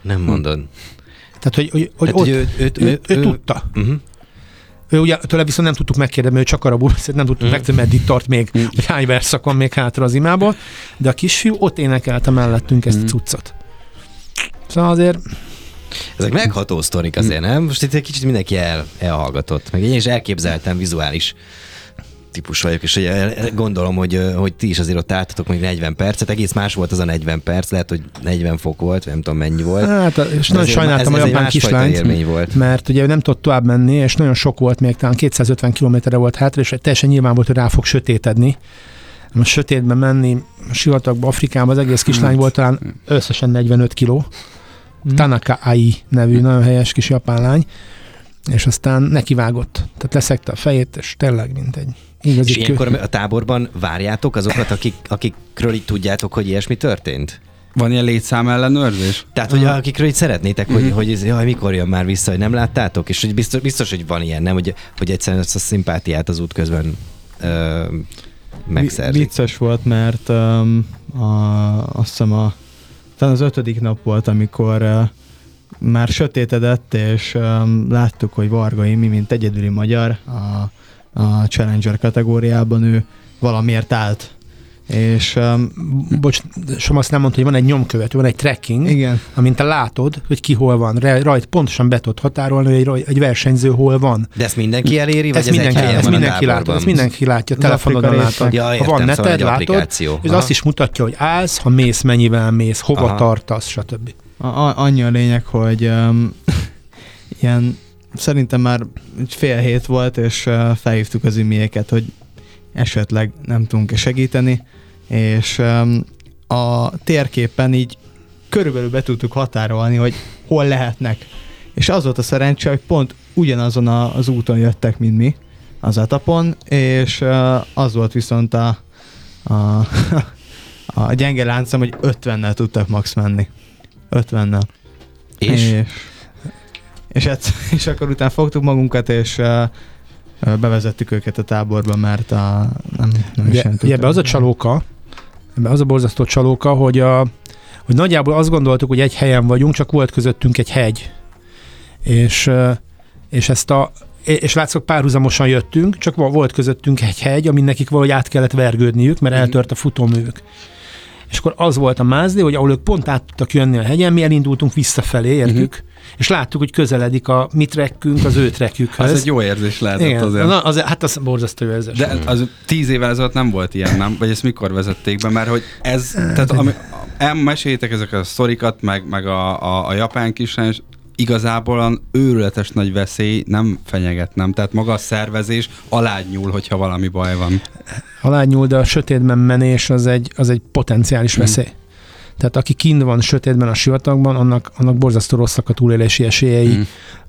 Nem mondod. Tehát, hogy, hogy, hogy Hát, ott, hogy ő, ő, ő, ő, ő, ő, tudta. Uh-huh. Ő ugye tőle viszont nem tudtuk megkérdezni, hogy csak arabul, beszélt, nem tudtuk Mm. megtudni, meddig tart még, Mm. hogy hány verszak van még hátra az imából, de a kisfiú ott énekelte mellettünk ezt a Mm. cuccot. Szóval azért Ezek megható sztorik azért, nem? Most itt egy kicsit mindenki el, elhallgatott. Meg én is elképzeltem vizuális típus vagyok, és gondolom, hogy, hogy ti is azért ott álltatok még 40 percet, egész más volt az a 40 perc, lehet, hogy 40 fok volt, nem tudom mennyi volt. Hát, és nagyon sajnáltam ez, a japán kislányt, volt. mert ugye nem tudott tovább menni, és nagyon sok volt még, talán 250 kilométerre volt hátra, és teljesen nyilván volt, hogy rá fog sötétedni. Most sötétben menni, a sivatagba, Afrikába, az egész kislány volt talán összesen 45 kiló, Tanaka Ai nevű nagyon helyes kis japán lány, és aztán nekivágott. Tehát leszekte a fejét, és tényleg mint egy igazi És ilyenkor a táborban várjátok azokat, akik, akikről így tudjátok, hogy ilyesmi történt? Van ilyen létszám ellenőrzés? Tehát, hogy akikről így szeretnétek, hogy, hogy ez, jaj, mikor jön már vissza, hogy nem láttátok? És hogy biztos, biztos hogy van ilyen, nem? Hogy, hogy egyszerűen ezt a szimpátiát az út közben ö, megszerzik. Vicces volt, mert um, a, azt hiszem a, talán az ötödik nap volt, amikor már sötétedett, és láttuk, hogy Varga Imi, mint egyedüli magyar a, a Challenger kategóriában ő valamiért állt. És um, Bocs, Som azt nem mondta, hogy van egy nyomkövető, van egy tracking, igen, amint te látod, hogy ki hol van. Rajt pontosan be tudod határolni, hogy egy, raj- egy versenyző hol van. De ezt mindenki eléri, vagy Ezt ez egy mindenki, helyen ezt mindenki látja, táborban? ezt mindenki látja, telefonodon látod. Ja, ha van értem, szóval neted, egy látod, és Aha. azt is mutatja, hogy állsz, ha mész, mennyivel mész, hova Aha. tartasz, stb. a, a, annyi a lényeg, hogy um, ilyen szerintem már egy fél hét volt, és uh, felhívtuk az imiéket, hogy esetleg nem tudunk segíteni, és um, a térképen így körülbelül be tudtuk határolni, hogy hol lehetnek. És az volt a szerencse, hogy pont ugyanazon az úton jöttek, mint mi, az etapon, és uh, az volt viszont a, a, a gyenge láncom, hogy 50-nel tudtak max menni. 50-nel. És? És, és, egyszer, és akkor utána fogtuk magunkat, és uh, bevezettük őket a táborba, mert a, nem, nem is ugye ebbe az a csalóka, ebbe az a borzasztó csalóka, hogy, a, hogy nagyjából azt gondoltuk, hogy egy helyen vagyunk, csak volt közöttünk egy hegy. És, és ezt a és látszott párhuzamosan jöttünk, csak volt közöttünk egy hegy, amin nekik valahogy át kellett vergődniük, mert Mhm. eltört a futóművük. És akkor az volt a mázli, hogy ahol ők pont át tudtak jönni a hegyen, mi elindultunk visszafelé, értük, Mhm. És láttuk, hogy közeledik a mi trekkünk az ő trekkükhöz. Az egy jó érzés lehetett Igen, azért. Na, az, hát az borzasztó érzés. De az tíz évvel ezelőtt nem volt ilyen, nem? Vagy ezt mikor vezették be? Mert hogy ez, tehát ami, elmeséljétek ezeket a sztorikat, meg, meg a, a, a japán kislány, és igazából olyan őrületes nagy veszély nem fenyeget, nem? Tehát maga a szervezés alányul, hogyha valami baj van. halányul, de a sötétben menés az egy, az egy potenciális Mm. Tehát aki kint van sötétben a sivatagban, annak, annak borzasztó rosszak a túlélési esélyei, Mm.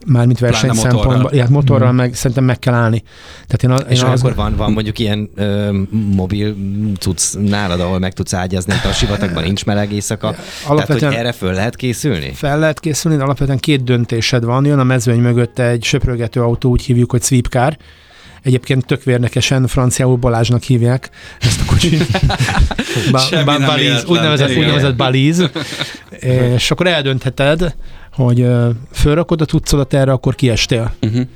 mármint verseny Pláne motorral. szempontból. Ja, motorral Mm. meg szerintem meg kell állni. Tehát én, a, És én az, akkor van, van mondjuk ilyen ö, mobil cucc nálad, ahol meg tudsz ágyazni, a sivatagban nincs meleg éjszaka. Tehát, alapvetően hogy erre föl lehet készülni? fel lehet készülni, de alapvetően két döntésed van. Jön a mezőny mögött egy söprögető autó, úgy hívjuk, hogy sweepcar. Egyébként tök vérnekesen franciául Balázsnak hívják ezt a kocsit. ba, ba, balíz, úgynevezett, Igen. úgynevezett balíz. És akkor eldöntheted, hogy fölrakod a cuccodat erre, akkor kiestél. Uh-huh.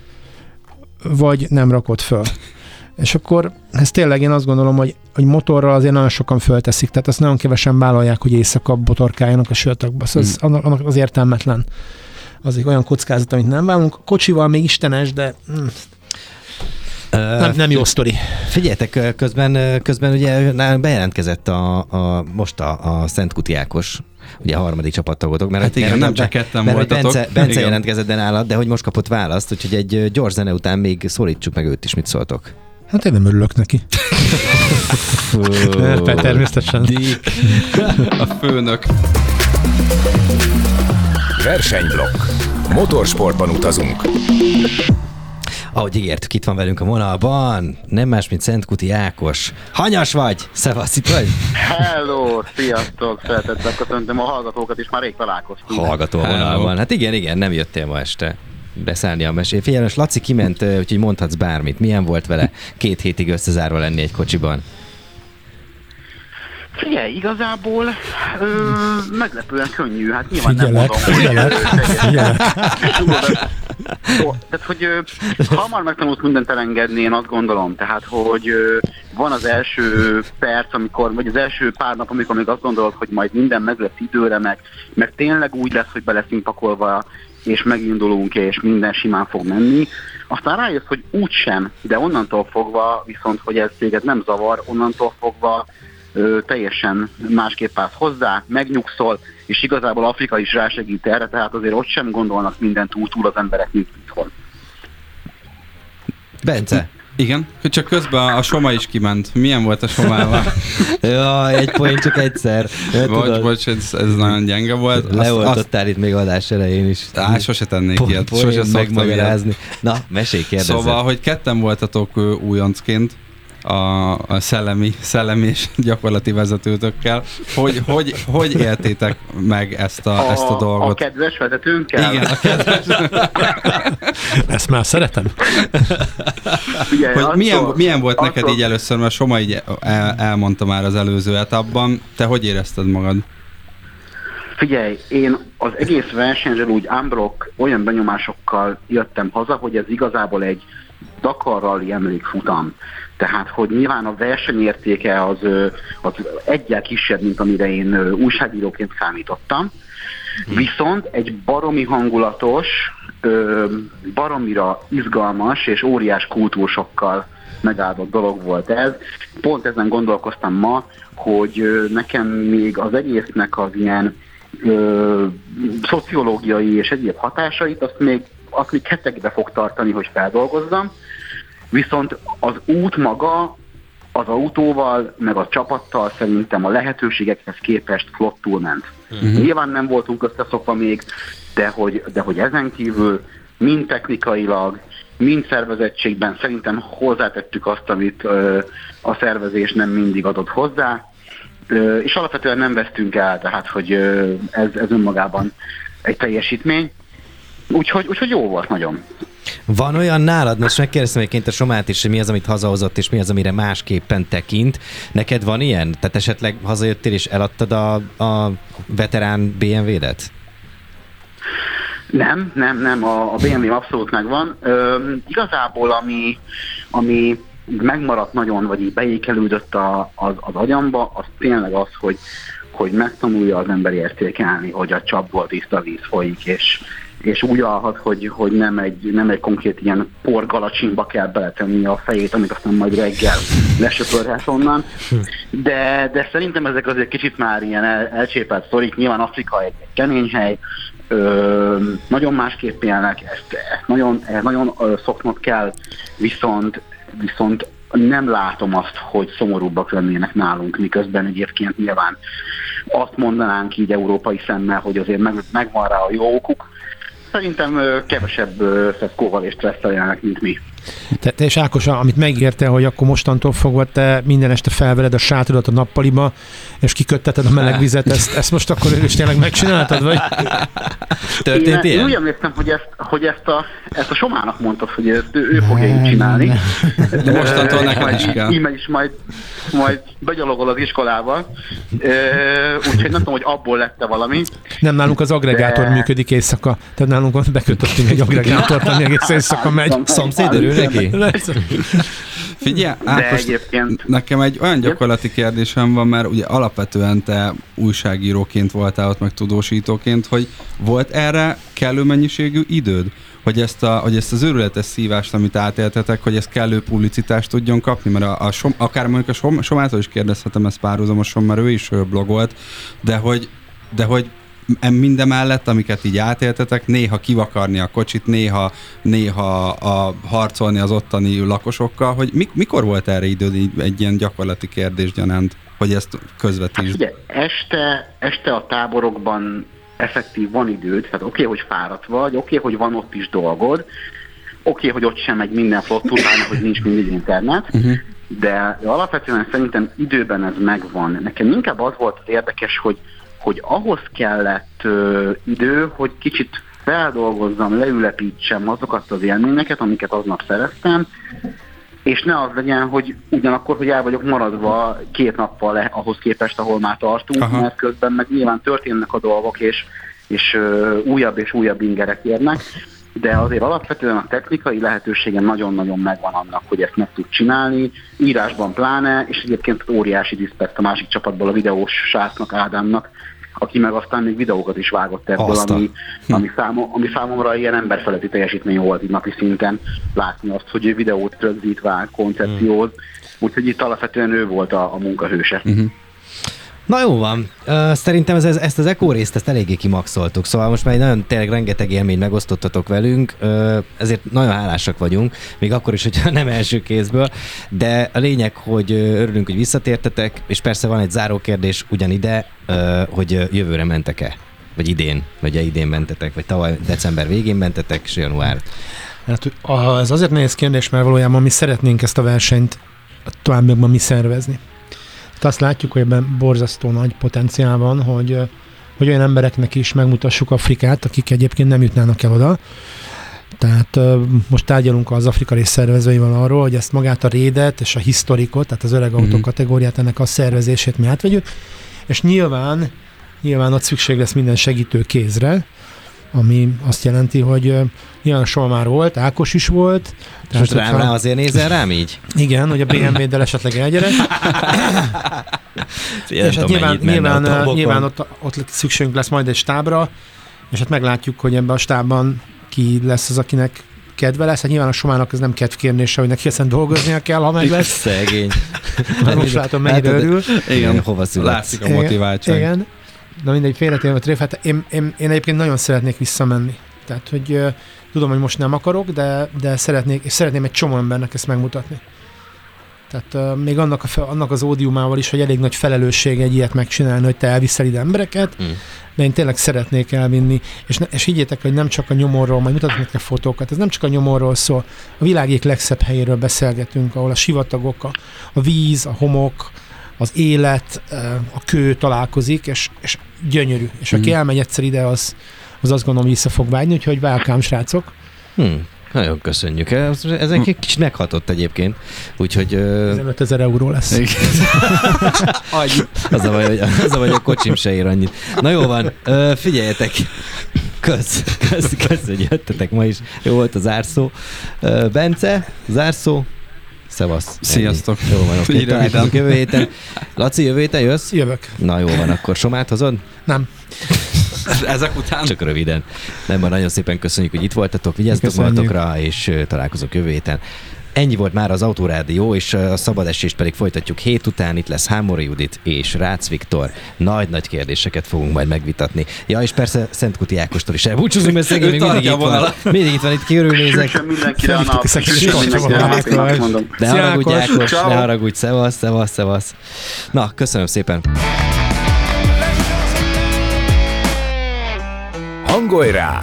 vagy nem rakod föl. És akkor ez tényleg én azt gondolom, hogy, hogy motorral azért nagyon sokan fölteszik, tehát azt nagyon kevesen vállalják, hogy éjszaka botorkáljanak a sivatagba. Szóval ez, annak, annak az értelmetlen. Az egy olyan kockázat, amit nem vállalunk. Kocsival még istenes, de mm, nem, nem jó sztori. Figyeljetek, közben, közben ugye bejelentkezett a, a, most a, a Szent Kuti Ákos, ugye a harmadik csapattagotok. Mert Hát igen, mert- nem csak ketten mert, voltatok. Bence, Bence Igen. jelentkezett de nálad, de hogy most kapott választ, úgyhogy egy gyors zene után még szólítsuk meg őt is, mit szóltok. Hát én nem örülök neki. Persze, természetesen. A főnök. Versenyblokk. Motorsportban utazunk. Ahogy ígértük, itt van velünk a vonalban, nem más, mint Szent Kuti Ákos. Hanyas vagy? Szevasz, itt vagy? Hello, sziasztok, szeretettel köszöntöm a hallgatókat, és már rég találkoztunk. Hallgató vonalban. Hát igen, igen, nem jöttél ma este beszállni a mesé. Figyelj, most Laci kiment, úgyhogy mondhatsz bármit. Milyen volt vele két hétig összezárva lenni egy kocsiban? Figyelj, igazából ö, meglepően könnyű, hát nyilván nem Figyelek, mondom, figyelek, hogy... figyelek. Tudod, Tehát, hogy ö, hamar megtanult mindent elengedni, én azt gondolom. Tehát, hogy ö, van az első perc, amikor, vagy az első pár nap, amikor még azt gondolod, hogy majd minden meg lesz időre, meg, meg tényleg úgy lesz, hogy be leszünk pakolva, és megindulunk, és minden simán fog menni. Aztán rájössz, hogy úgysem, de onnantól fogva, viszont, hogy ez téged nem zavar, onnantól fogva ö, teljesen másképp állsz hozzá, megnyugszol, és igazából Afrika is rásegít erre, tehát azért ott sem gondolnak mindent úgy túl az emberek, mint itthon. Bence, Igen, hogy csak közben a soma is kiment. Milyen volt a somával? ja, egy poén csak egyszer. Ja, bocs, tudod, bocs, ez, ez nagyon gyenge volt. Azt, azt, Leoltottál itt még adás elején is. á, sose tennék ilyet, sose szoktam ilyet. megmagyarázni. Na, mesélj, kérdezzet. Szóval, hogy ketten voltatok újoncként, a, a szellemi, szellemi és gyakorlati vezetőtökkel. Hogy, hogy, hogy éltétek meg ezt a, ezt a A dolgot? kedves vezetőnkkel. Igen, a kedves. Ezt már szeretem. Ugye, Hogy attól- milyen, milyen volt neked így először, mert Soma így el, elmondta már az előző etapban. Te hogy érezted magad? Figyelj, én az egész versenyről úgy unblock olyan benyomásokkal jöttem haza, hogy ez igazából egy Dakar Rally emlékfutam. Tehát, hogy nyilván a versenyértéke az, az egyel kisebb, mint amire én újságíróként számítottam. Viszont egy baromi hangulatos, baromira izgalmas és óriás kultúrsokkal megáldott dolog volt ez. Pont ezen gondolkoztam ma, hogy nekem még az egésznek az ilyen ö, szociológiai és egyéb hatásait, azt még, azt még hetekbe fog tartani, hogy feldolgozzam. Viszont az út maga az autóval, meg a csapattal szerintem a lehetőségekhez képest flottul ment. Uh-huh. Nyilván nem voltunk összeszokva még, de hogy, de hogy ezen kívül mind technikailag, mind szervezettségben szerintem hozzátettük azt, amit ö, a szervezés nem mindig adott hozzá, ö, és alapvetően nem vesztünk el, tehát hogy ö, ez, ez önmagában egy teljesítmény. Úgyhogy, úgyhogy jó volt nagyon. Van olyan nálad, most megkérdeztem egyébként a Somát is, hogy mi az, amit hazahozott, és mi az, amire másképpen tekint. Neked van ilyen? Tehát esetleg hazajöttél és eladtad a, a veterán BMW-det? Nem, nem, nem, a, a BMW abszolút megvan. Ö, igazából ami, ami megmaradt nagyon, vagy így beékelődött a, az, az agyamba, az tényleg az, hogy, hogy megtanulja az ember értékelni, hogy a csapból tiszta víz folyik, és, és úgy alhat, hogy, hogy nem, egy, nem egy konkrét ilyen porgalacsinba kell beletenni a fejét, amit aztán majd reggel lesöpörhet onnan. De, de szerintem ezek azért kicsit már ilyen el, elcsépelt sztorik. Nyilván Afrika egy, egy kemény hely, ö, nagyon másképp élnek, ezt, ezt nagyon, ezt nagyon szoknod kell, viszont, viszont nem látom azt, hogy szomorúbbak lennének nálunk, miközben egyébként nyilván azt mondanánk így európai szemmel, hogy azért meg, megvan rá a jó okuk. Szerintem kevesebb ö, feszkóval és stresszel élnek, mint mi. Te, te és Ákos, amit megérte, hogy akkor mostantól fogva te minden este felvered a sátodat a nappaliba, és kikötteted a meleg vizet, ezt, ezt most akkor is tényleg megcsináltad, vagy? Történt én, ilyen? Én úgy emlékszem, hogy ezt, hogy ezt, a, ezt a Somának mondtad, hogy ezt ő, ő fogja így csinálni. De mostantól majd is kell. Íme is majd, majd begyalogol az iskolába. Úgyhogy nem tudom, hogy abból lett-e valami. Nem, nálunk az agregátor De- működik éjszaka. Tehát nálunk bekötöttünk egy agregátort, ami egész éjszaka megy. Szomszéd örül neki? Figyelj, Ákos, egyébként nekem egy olyan gyakorlati kérdésem van, mert ugye alapvetően te újságíróként voltál ott, meg tudósítóként, hogy volt erre kellő mennyiségű időd? Hogy ezt, a, hogy ezt az őrületes szívást, amit átéltetek, hogy ez kellő publicitást tudjon kapni, mert a, a som, akár mondjuk a som, Somától is kérdezhetem ezt párhuzamosan, mert ő is ö, blogolt, de hogy, de hogy mindemellett, amiket így átéltetek, néha kivakarni a kocsit, néha, néha a harcolni az ottani lakosokkal, hogy mik, mikor volt erre időd egy ilyen gyakorlati kérdés gyanánt, hogy ezt Hát közvetítsd? ugye, este, este a táborokban effektív van időd, tehát oké, okay, hogy fáradt vagy, oké, okay, hogy van ott is dolgod, oké, okay, hogy ott sem megy minden flottul, pláne, hogy nincs mindig internet, uh-huh. de alapvetően szerintem időben ez megvan. Nekem inkább az volt az érdekes, hogy, hogy ahhoz kellett ö, idő, hogy kicsit feldolgozzam, leülepítsem azokat az élményeket, amiket aznap szereztem, és ne az legyen, hogy ugyanakkor, hogy el vagyok maradva két nappal le, ahhoz képest, ahol már tartunk, Aha. Mert közben meg nyilván történnek a dolgok, és, és ö, újabb és újabb ingerek érnek, de azért alapvetően a technikai lehetősége nagyon-nagyon megvan annak, hogy ezt meg tud csinálni, írásban pláne, és egyébként óriási diszpekt a másik csapatból a videós srácnak, Ádámnak, aki meg aztán még videókat is vágott ebből, Azt a- ami, ami, számo, ami számomra ilyen emberfeletti teljesítmény volt így napi szinten látni azt, hogy ő videót rögzít, vág, koncepciót, úgyhogy itt alapvetően ő volt a, a munkahőse. Uh-huh. Na jó van. Szerintem ez, ez, ezt az ECO részt ezt eléggé kimaxoltuk, szóval most már egy nagyon tényleg rengeteg élményt megosztottatok velünk, ezért nagyon hálásak vagyunk, még akkor is, hogyha nem első kézből, de a lényeg, hogy örülünk, hogy visszatértetek, és persze van egy záró kérdés ugyanide, hogy jövőre mentek-e? Vagy idén, vagy idén mentetek, vagy tavaly december végén mentetek, és január. Hát, ez azért nehéz kérdés, mert valójában mi szeretnénk ezt a versenyt továbbiakban mi szervezni. Hát azt látjuk, hogy ebben borzasztó nagy potenciál van, hogy, hogy olyan embereknek is megmutassuk Afrikát, akik egyébként nem jutnának el oda. Tehát most tárgyalunk az Afrika rész szervezőivel arról, hogy ezt magát a rédet és a historikot, tehát az öreg autó mm-hmm. kategóriát, ennek a szervezését mi átvegyük, és nyilván, nyilván ott szükség lesz minden segítő kézre, ami azt jelenti, hogy nyilván Soma már volt, Ákos is volt. Tehát, Most rám, rá azért nézel rám így? Igen, hogy a BMW-del esetleg elgyere. és hát nyilván, nyilván, nyilván ott, ott szükségünk lesz majd egy stábra, és hát meglátjuk, hogy ebben a stábban ki lesz az, akinek kedve lesz. Hát nyilván a Somának ez nem kedvkérnése, hogy neki ezen dolgoznia kell, ha meg lesz. Szegény. Most látom, mennyire örül. Igen, hova születsz. Látszik a motiváltság. Igen, Na mindegy, félretérve tréf, hát én, én, én egyébként nagyon szeretnék visszamenni. Tehát, hogy uh, tudom, hogy most nem akarok, de, de szeretnék, és szeretném egy csomó embernek ezt megmutatni. Tehát uh, még annak, a, annak az ódiumával is, hogy elég nagy felelősség egy ilyet megcsinálni, hogy te elviszel ide embereket, mm. de én tényleg szeretnék elvinni, és, ne, és higgyétek, hogy nem csak a nyomorról, majd mutatok nektek fotókat, ez nem csak a nyomorról szól, a világ egyik legszebb helyéről beszélgetünk, ahol a sivatagok, a, a víz, a homok, az élet, a kő találkozik, és, és gyönyörű. És aki mm. elmegy egyszer ide, az, az azt gondolom vissza fog vágyni, úgyhogy welcome, srácok. Hmm. Nagyon köszönjük. Ez, ez egy kicsit meghatott egyébként, úgyhogy... Ez 5000 euró lesz. az, a baj, hogy, az a baj, a kocsim se ér annyit. Na jó van, figyeljetek, kösz, kösz, kösz, hogy jöttetek ma is. Jó volt a zárszó. Bence, zárszó, Szevasz. Sziasztok. Ennyi. Jó van, oké. Okay. jövő héten. Laci, jövő héten jössz? Jövök. Na jó van, akkor Somát hozod? Nem. Ezek után? Csak röviden. Nem, van, nagyon szépen köszönjük, hogy itt voltatok, vigyázzatok magatokra, és találkozok jövő héten. Ennyi volt már az Autorádió, és a szabad esést pedig folytatjuk hét után. Itt lesz Hámori Judit és Rácz Viktor. Nagy-nagy kérdéseket fogunk majd megvitatni. Ja, és persze Szent Kuti Ákostól is elbúcsúzunk, mert szegény még mindig itt van. Mindig itt van, itt körülnézek. Mindenkire a nap. Ne haragudj Ákos, ne haragudj, szevasz, szevasz, szevasz. Na, köszönöm szépen. Hangolj rá!